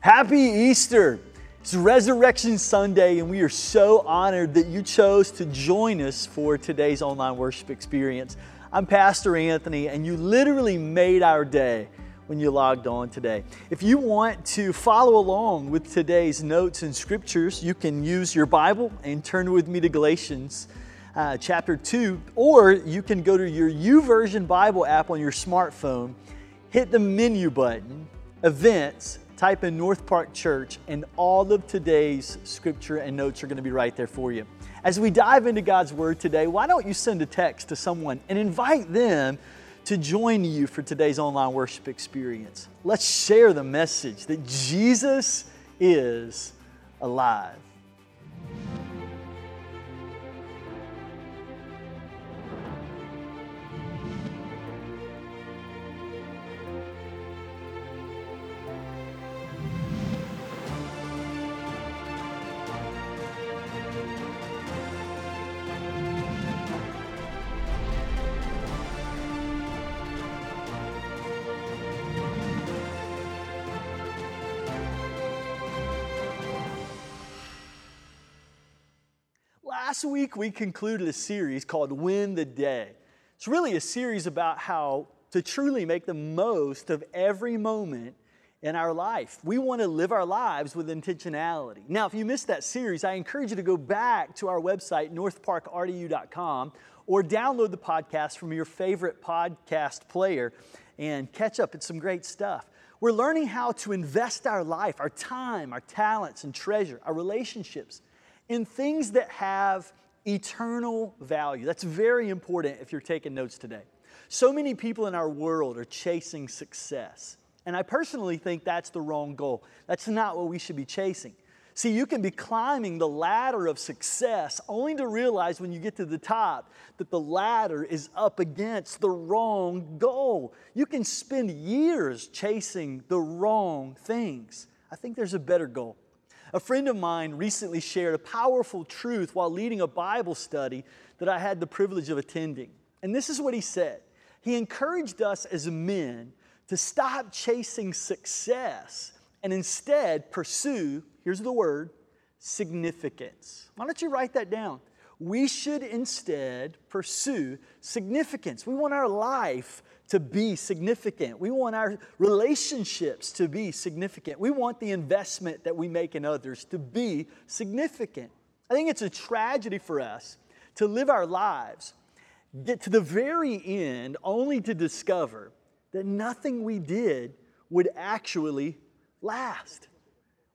Happy Easter! It's Resurrection Sunday, and we are so honored that you chose to join us for today's online worship experience. I'm Pastor Anthony, and you literally made our day when you logged on today. If you want to follow along with today's notes and scriptures, you can use your Bible and turn with me to Galatians uh, chapter 2, or you can go to your YouVersion Bible app on your smartphone, hit the menu button, events, type in North Park Church, and all of today's scripture and notes are going to be right there for you. As we dive into God's Word today, why don't you send a text to someone and invite them to join you for today's online worship experience? Let's share the message that Jesus is alive. Last week, we concluded a series called Win the Day. It's really a series about how to truly make the most of every moment in our life. We want to live our lives with intentionality. Now, if you missed that series, I encourage you to go back to our website, northparkrdu.com, or download the podcast from your favorite podcast player and catch up. It's some great stuff. We're learning how to invest our life, our time, our talents, and treasure, our relationships in things that have eternal value. That's very important if you're taking notes today. So many people in our world are chasing success. And I personally think that's the wrong goal. That's not what we should be chasing. See, you can be climbing the ladder of success only to realize when you get to the top that the ladder is up against the wrong goal. You can spend years chasing the wrong things. I think there's a better goal. A friend of mine recently shared a powerful truth while leading a Bible study that I had the privilege of attending. And this is what he said He encouraged us as men to stop chasing success and instead pursue, here's the word, significance. Why don't you write that down? We should instead pursue significance. We want our life to be significant. We want our relationships to be significant. We want the investment that we make in others to be significant. I think it's a tragedy for us to live our lives, get to the very end, only to discover that nothing we did would actually last.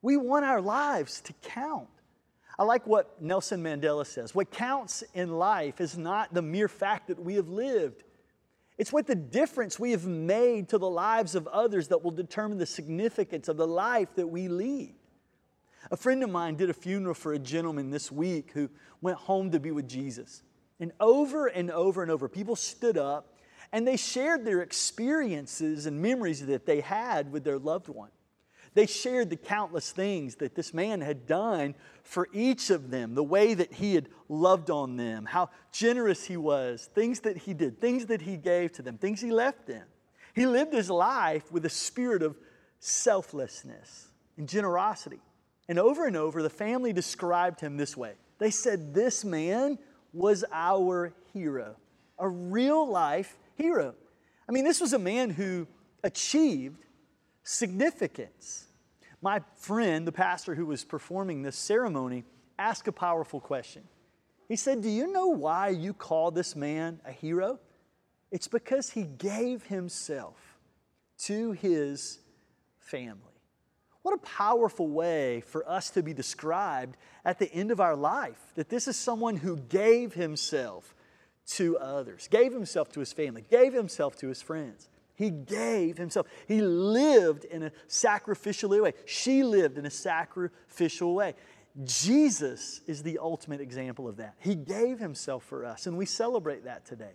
We want our lives to count. I like what Nelson Mandela says. What counts in life is not the mere fact that we have lived, it's what the difference we have made to the lives of others that will determine the significance of the life that we lead. A friend of mine did a funeral for a gentleman this week who went home to be with Jesus. And over and over and over, people stood up and they shared their experiences and memories that they had with their loved one. They shared the countless things that this man had done for each of them, the way that he had loved on them, how generous he was, things that he did, things that he gave to them, things he left them. He lived his life with a spirit of selflessness and generosity. And over and over, the family described him this way they said, This man was our hero, a real life hero. I mean, this was a man who achieved significance. My friend, the pastor who was performing this ceremony, asked a powerful question. He said, Do you know why you call this man a hero? It's because he gave himself to his family. What a powerful way for us to be described at the end of our life that this is someone who gave himself to others, gave himself to his family, gave himself to his friends. He gave himself. He lived in a sacrificial way. She lived in a sacrificial way. Jesus is the ultimate example of that. He gave himself for us, and we celebrate that today.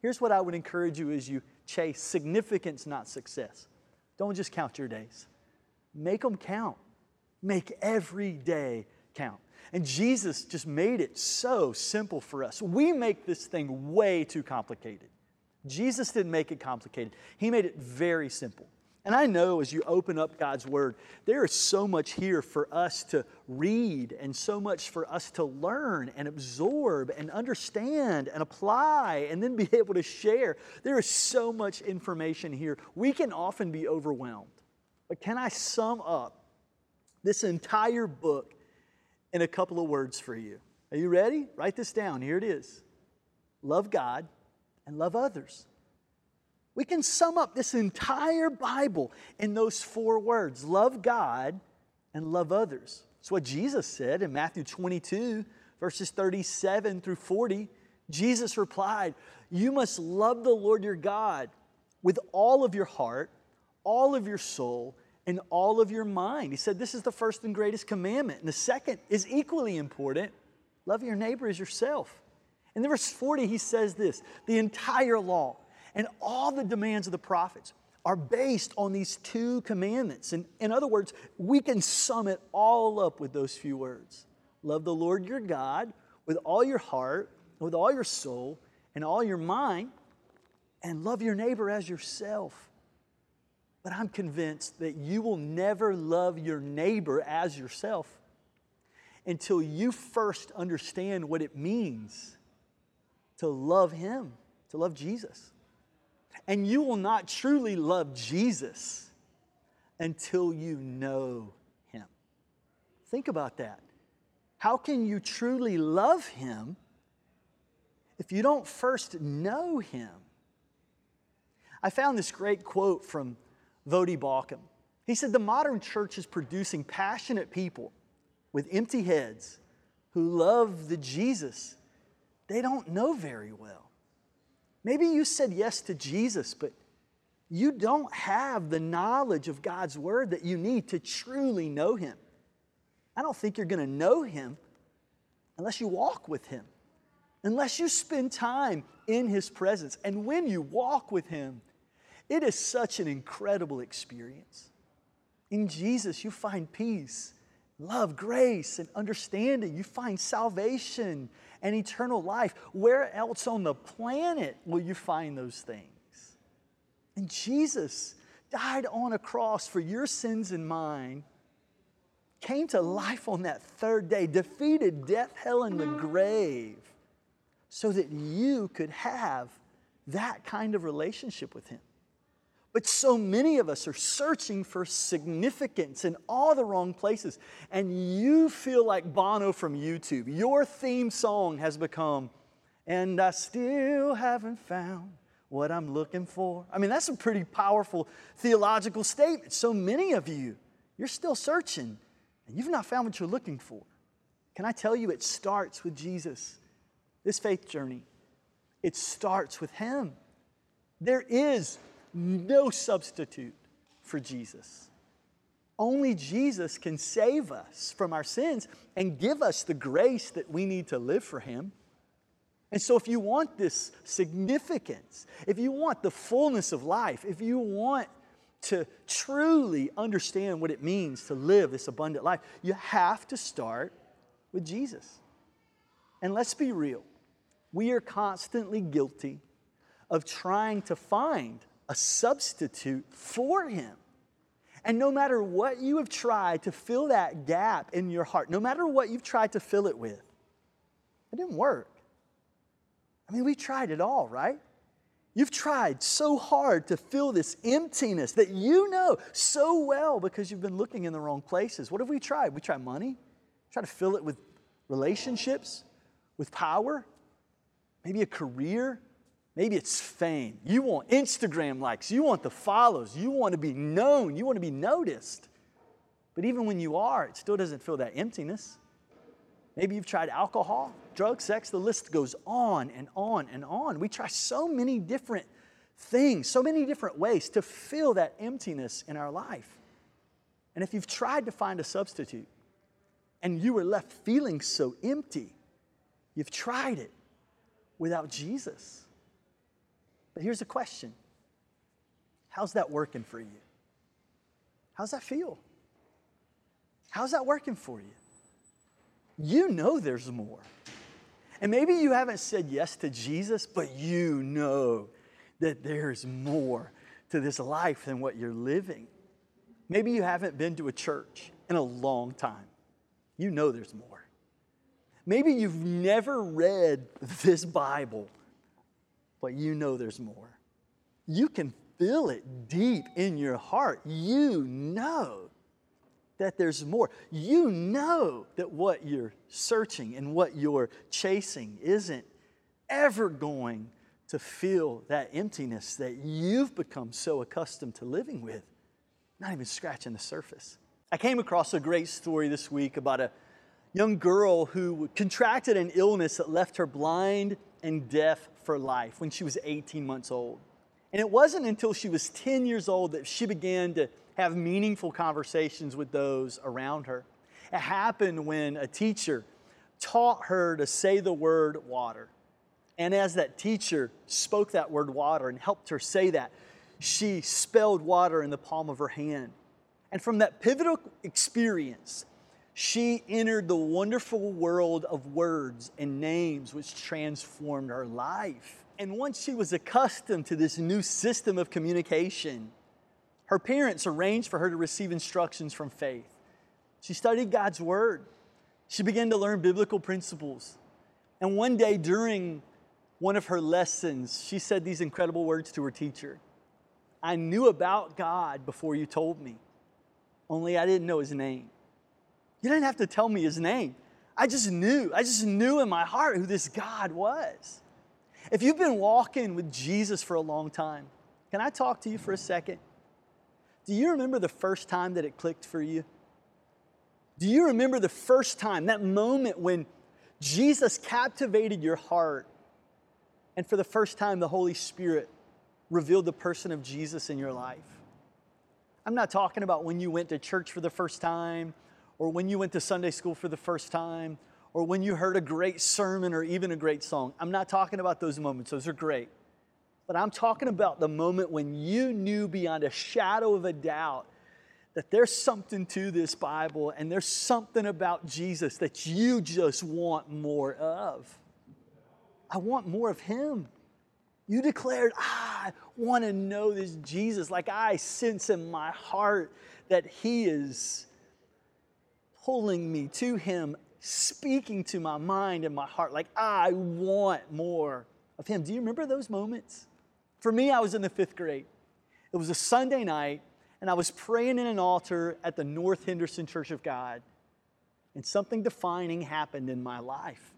Here's what I would encourage you as you chase significance, not success. Don't just count your days, make them count. Make every day count. And Jesus just made it so simple for us. We make this thing way too complicated. Jesus didn't make it complicated, He made it very simple. And I know as you open up God's Word, there is so much here for us to read and so much for us to learn and absorb and understand and apply and then be able to share. There is so much information here. We can often be overwhelmed. But can I sum up this entire book in a couple of words for you? Are you ready? Write this down. Here it is love God and love others. We can sum up this entire Bible in those four words love God and love others. It's what Jesus said in Matthew 22, verses 37 through 40. Jesus replied, You must love the Lord your God with all of your heart, all of your soul, and all of your mind. He said, This is the first and greatest commandment. And the second is equally important love your neighbor as yourself. In verse 40, he says this the entire law and all the demands of the prophets are based on these two commandments. And in other words, we can sum it all up with those few words love the Lord your God with all your heart, with all your soul, and all your mind, and love your neighbor as yourself. But I'm convinced that you will never love your neighbor as yourself until you first understand what it means to love Him, to love Jesus. And you will not truly love Jesus until you know Him. Think about that. How can you truly love Him if you don't first know Him? I found this great quote from Voddie Baucham. He said, The modern church is producing passionate people with empty heads who love the Jesus they don't know very well. Maybe you said yes to Jesus, but you don't have the knowledge of God's Word that you need to truly know Him. I don't think you're going to know Him unless you walk with Him, unless you spend time in His presence. And when you walk with Him, it is such an incredible experience. In Jesus, you find peace, love, grace, and understanding. You find salvation and eternal life. Where else on the planet will you find those things? And Jesus died on a cross for your sins and mine, came to life on that third day, defeated death, hell, and the grave, so that you could have that kind of relationship with Him. But so many of us are searching for significance in all the wrong places. And you feel like Bono from U2. Your theme song has become, and I still haven't found what I'm looking for. I mean, that's a pretty powerful theological statement. So many of you, you're still searching and you've not found what you're looking for. Can I tell you, it starts with Jesus. This faith journey, it starts with Him. There is no substitute for Jesus. Only Jesus can save us from our sins and give us the grace that we need to live for Him. And so, if you want this significance, if you want the fullness of life, if you want to truly understand what it means to live this abundant life, you have to start with Jesus. And let's be real, we are constantly guilty of trying to find a substitute for him. And no matter what you have tried to fill that gap in your heart, no matter what you've tried to fill it with, it didn't work. I mean, we tried it all, right? You've tried so hard to fill this emptiness that you know so well because you've been looking in the wrong places. What have we tried? We try money, try to fill it with relationships, with power, maybe a career, Maybe it's fame. You want Instagram likes. You want the follows. You want to be known. You want to be noticed. But even when you are, it still doesn't fill that emptiness. Maybe you've tried alcohol, drugs, sex, the list goes on and on and on. We try so many different things, so many different ways to fill that emptiness in our life. And if you've tried to find a substitute and you were left feeling so empty, you've tried it without Jesus. But here's the question How's that working for you? How's that feel? How's that working for you? You know there's more. And maybe you haven't said yes to Jesus, but you know that there's more to this life than what you're living. Maybe you haven't been to a church in a long time. You know there's more. Maybe you've never read this Bible, but you know there's more. You can feel it deep in your heart. You know that there's more. You know that what you're searching and what you're chasing isn't ever going to fill that emptiness that you've become so accustomed to living with, not even scratching the surface. I came across a great story this week about a young girl who contracted an illness that left her blind and deaf for life when she was 18 months old. And it wasn't until she was 10 years old that she began to have meaningful conversations with those around her. It happened when a teacher taught her to say the word water. And as that teacher spoke that word water and helped her say that, she spelled water in the palm of her hand. And from that pivotal experience, she entered the wonderful world of words and names, which transformed her life. And once she was accustomed to this new system of communication, her parents arranged for her to receive instructions from faith. She studied God's Word. She began to learn biblical principles. And one day during one of her lessons, she said these incredible words to her teacher I knew about God before you told me, only I didn't know his name. You didn't have to tell me his name. I just knew. I just knew in my heart who this God was. If you've been walking with Jesus for a long time, can I talk to you for a second? Do you remember the first time that it clicked for you? Do you remember the first time, that moment when Jesus captivated your heart and for the first time, the Holy Spirit revealed the person of Jesus in your life. I'm not talking about when you went to church for the first time, or when you went to Sunday school for the first time, or when you heard a great sermon or even a great song. I'm not talking about those moments, those are great. But I'm talking about the moment when you knew beyond a shadow of a doubt that there's something to this Bible and there's something about Jesus that you just want more of. I want more of Him. You declared, ah, I want to know this Jesus. Like I sense in my heart that He is pulling me to Him, speaking to my mind and my heart. Like I want more of Him. Do you remember those moments? For me, I was in the fifth grade. It was a Sunday night, and I was praying in an altar at the North Henderson Church of God, and something defining happened in my life.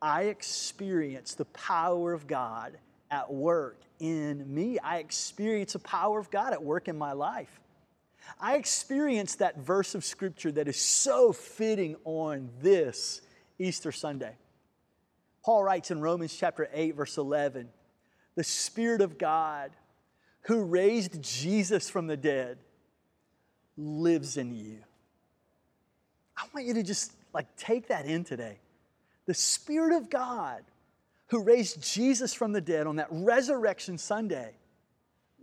I experienced the power of God at work in me. I experienced the power of God at work in my life. I experience that verse of scripture that is so fitting on this Easter Sunday. Paul writes in Romans chapter 8, verse 11 The Spirit of God who raised Jesus from the dead lives in you. I want you to just like take that in today the Spirit of God who raised Jesus from the dead on that resurrection Sunday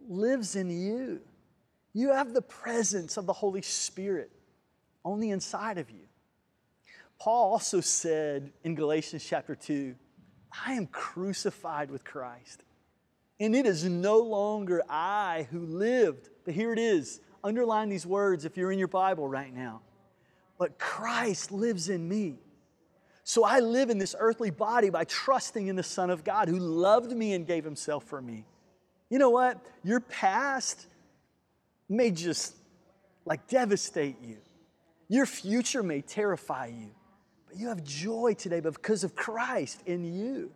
lives in you. You have the presence of the Holy Spirit on the inside of you. Paul also said in Galatians chapter 2, I am crucified with Christ. And it is no longer I who lived, but here it is. Underline these words if you're in your Bible right now. But Christ lives in me. So I live in this earthly body by trusting in the Son of God who loved me and gave himself for me. You know what? Your past may just like devastate you. Your future may terrify you. But you have joy today because of Christ in you.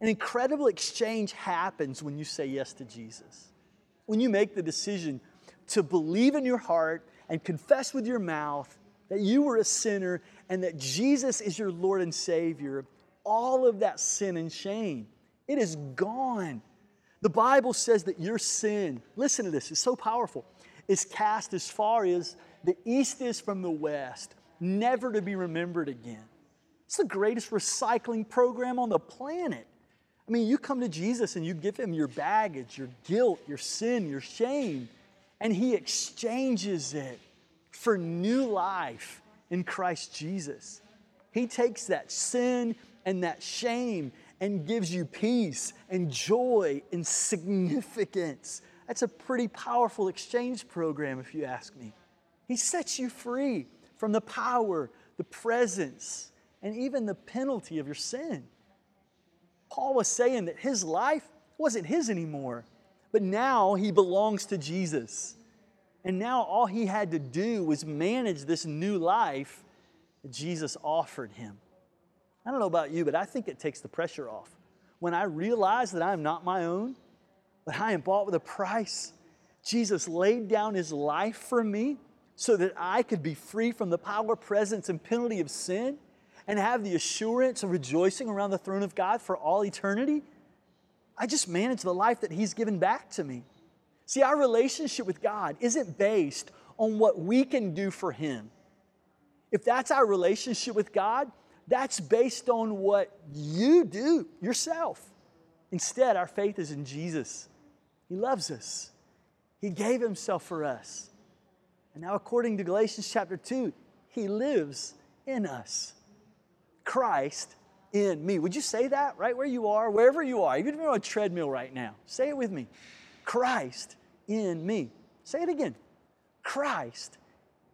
An incredible exchange happens when you say yes to Jesus. When you make the decision to believe in your heart and confess with your mouth that you were a sinner and that Jesus is your Lord and Savior, all of that sin and shame, it is gone. The Bible says that your sin, listen to this, it's so powerful, is cast as far as the east is from the west, never to be remembered again. It's the greatest recycling program on the planet. I mean, you come to Jesus and you give him your baggage, your guilt, your sin, your shame, and he exchanges it for new life in Christ Jesus. He takes that sin and that shame and gives you peace and joy and significance that's a pretty powerful exchange program, if you ask me. He sets you free from the power, the presence, and even the penalty of your sin. Paul was saying that his life wasn't his anymore, but now he belongs to Jesus. And now all he had to do was manage this new life that Jesus offered him. I don't know about you, but I think it takes the pressure off. When I realize that I am not my own, but I am bought with a price, Jesus laid down his life for me so that I could be free from the power, presence, and penalty of sin and have the assurance of rejoicing around the throne of God for all eternity. I just manage the life that He's given back to me. See, our relationship with God isn't based on what we can do for Him. If that's our relationship with God, that's based on what you do yourself. Instead, our faith is in Jesus. He loves us, He gave Himself for us. And now, according to Galatians chapter 2, He lives in us. Christ in me. Would you say that right where you are, wherever you are, even if you're on a treadmill right now? Say it with me. Christ in me. Say it again. Christ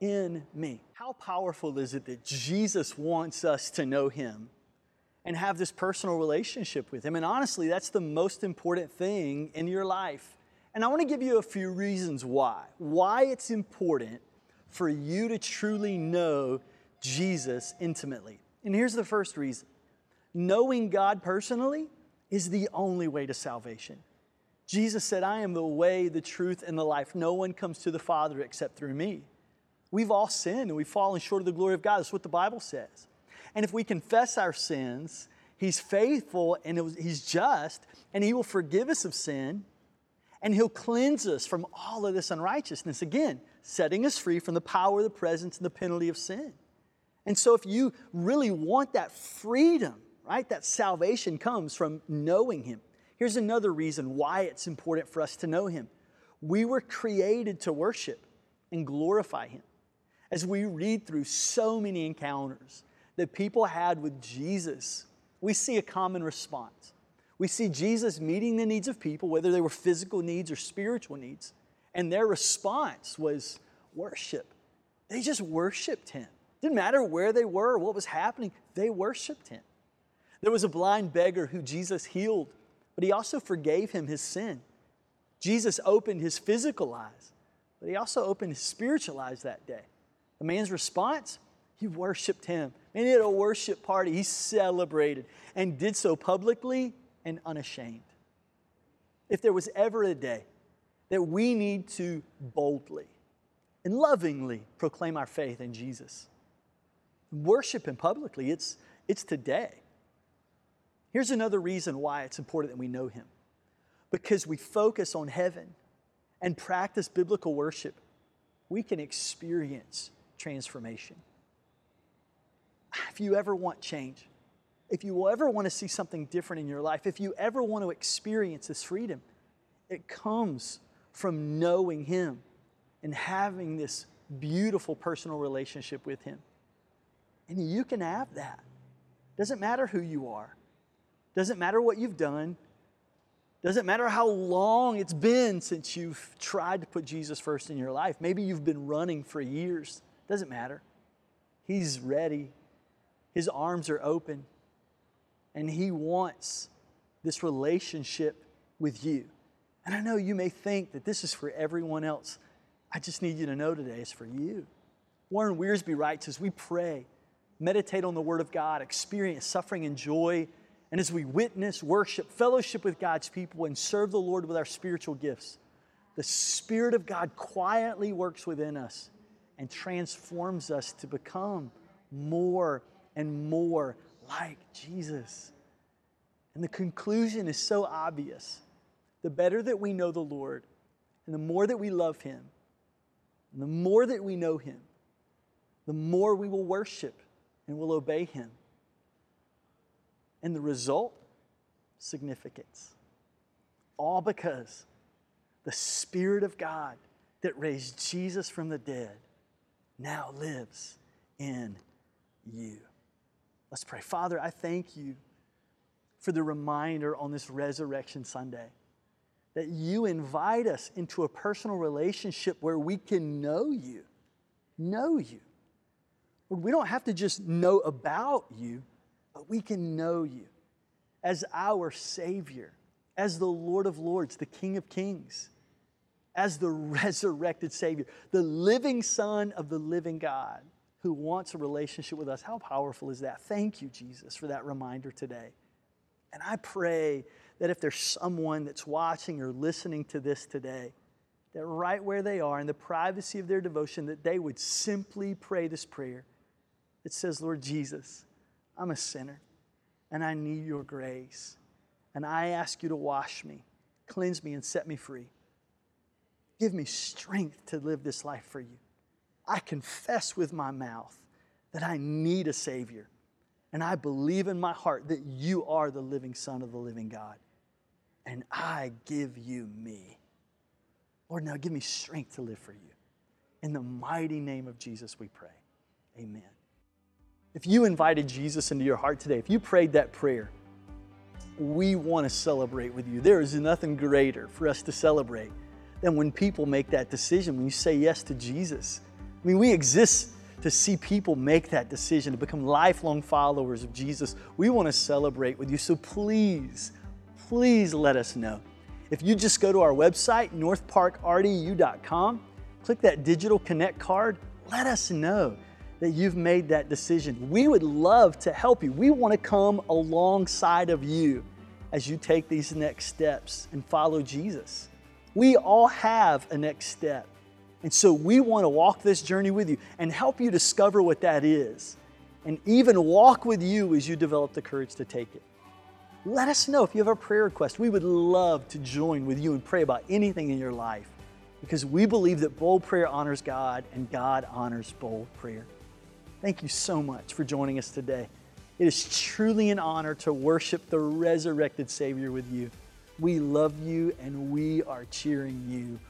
in me. How powerful is it that Jesus wants us to know Him and have this personal relationship with Him? And honestly, that's the most important thing in your life. And I want to give you a few reasons why. Why it's important for you to truly know Jesus intimately. And here's the first reason knowing God personally is the only way to salvation. Jesus said, I am the way, the truth, and the life. No one comes to the Father except through me. We've all sinned and we've fallen short of the glory of God. That's what the Bible says. And if we confess our sins, He's faithful and He's just, and He will forgive us of sin, and He'll cleanse us from all of this unrighteousness. Again, setting us free from the power, the presence, and the penalty of sin. And so, if you really want that freedom, right, that salvation comes from knowing Him. Here's another reason why it's important for us to know Him. We were created to worship and glorify Him. As we read through so many encounters that people had with Jesus, we see a common response. We see Jesus meeting the needs of people, whether they were physical needs or spiritual needs, and their response was worship. They just worshiped Him. Didn't matter where they were or what was happening, they worshiped him. There was a blind beggar who Jesus healed, but he also forgave him his sin. Jesus opened his physical eyes, but he also opened his spiritual eyes that day. The man's response, he worshiped him. And he had a worship party. He celebrated and did so publicly and unashamed. If there was ever a day that we need to boldly and lovingly proclaim our faith in Jesus, worship Him publicly. It's, it's today. Here's another reason why it's important that we know Him because we focus on heaven and practice biblical worship, we can experience transformation. If you ever want change, if you ever want to see something different in your life, if you ever want to experience this freedom, it comes from knowing Him and having this beautiful personal relationship with Him. And you can have that. Doesn't matter who you are. Doesn't matter what you've done. Doesn't matter how long it's been since you've tried to put Jesus first in your life. Maybe you've been running for years. Doesn't matter. He's ready. His arms are open. And He wants this relationship with you. And I know you may think that this is for everyone else. I just need you to know today it's for you. Warren Wiersbe writes as we pray meditate on the Word of God, experience suffering and joy, and as we witness, worship, fellowship with God's people, and serve the Lord with our spiritual gifts, the Spirit of God quietly works within us and transforms us to become more and more like Jesus. And the conclusion is so obvious. The better that we know the Lord, and the more that we love Him, and the more that we know Him, the more we will worship and will obey him. And the result? Significance. All because the Spirit of God that raised Jesus from the dead now lives in you. Let's pray. Father, I thank you for the reminder on this Resurrection Sunday that you invite us into a personal relationship where we can know you, know you. Lord, we don't have to just know about you, but we can know you as our Savior, as the Lord of Lords, the King of Kings, as the resurrected Savior, the living Son of the living God who wants a relationship with us. How powerful is that? Thank you, Jesus, for that reminder today. And I pray that if there's someone that's watching or listening to this today, that right where they are in the privacy of their devotion, that they would simply pray this prayer. It says, Lord Jesus, I'm a sinner and I need your grace. And I ask you to wash me, cleanse me, and set me free. Give me strength to live this life for you. I confess with my mouth that I need a Savior. And I believe in my heart that you are the living Son of the living God. And I give you me. Lord, now give me strength to live for you. In the mighty name of Jesus, we pray. Amen. If you invited Jesus into your heart today, if you prayed that prayer, we want to celebrate with you. There is nothing greater for us to celebrate than when people make that decision, when you say yes to Jesus. I mean, we exist to see people make that decision to become lifelong followers of Jesus. We want to celebrate with you. So please, please let us know. If you just go to our website, northparkrdu.com, click that digital connect card, let us know that you've made that decision. We would love to help you. We want to come alongside of you as you take these next steps and follow Jesus. We all have a next step. And so we want to walk this journey with you and help you discover what that is and even walk with you as you develop the courage to take it. Let us know if you have a prayer request. We would love to join with you and pray about anything in your life because we believe that bold prayer honors God and God honors bold prayer. Thank you so much for joining us today. It is truly an honor to worship the resurrected Savior with you. We love you and we are cheering you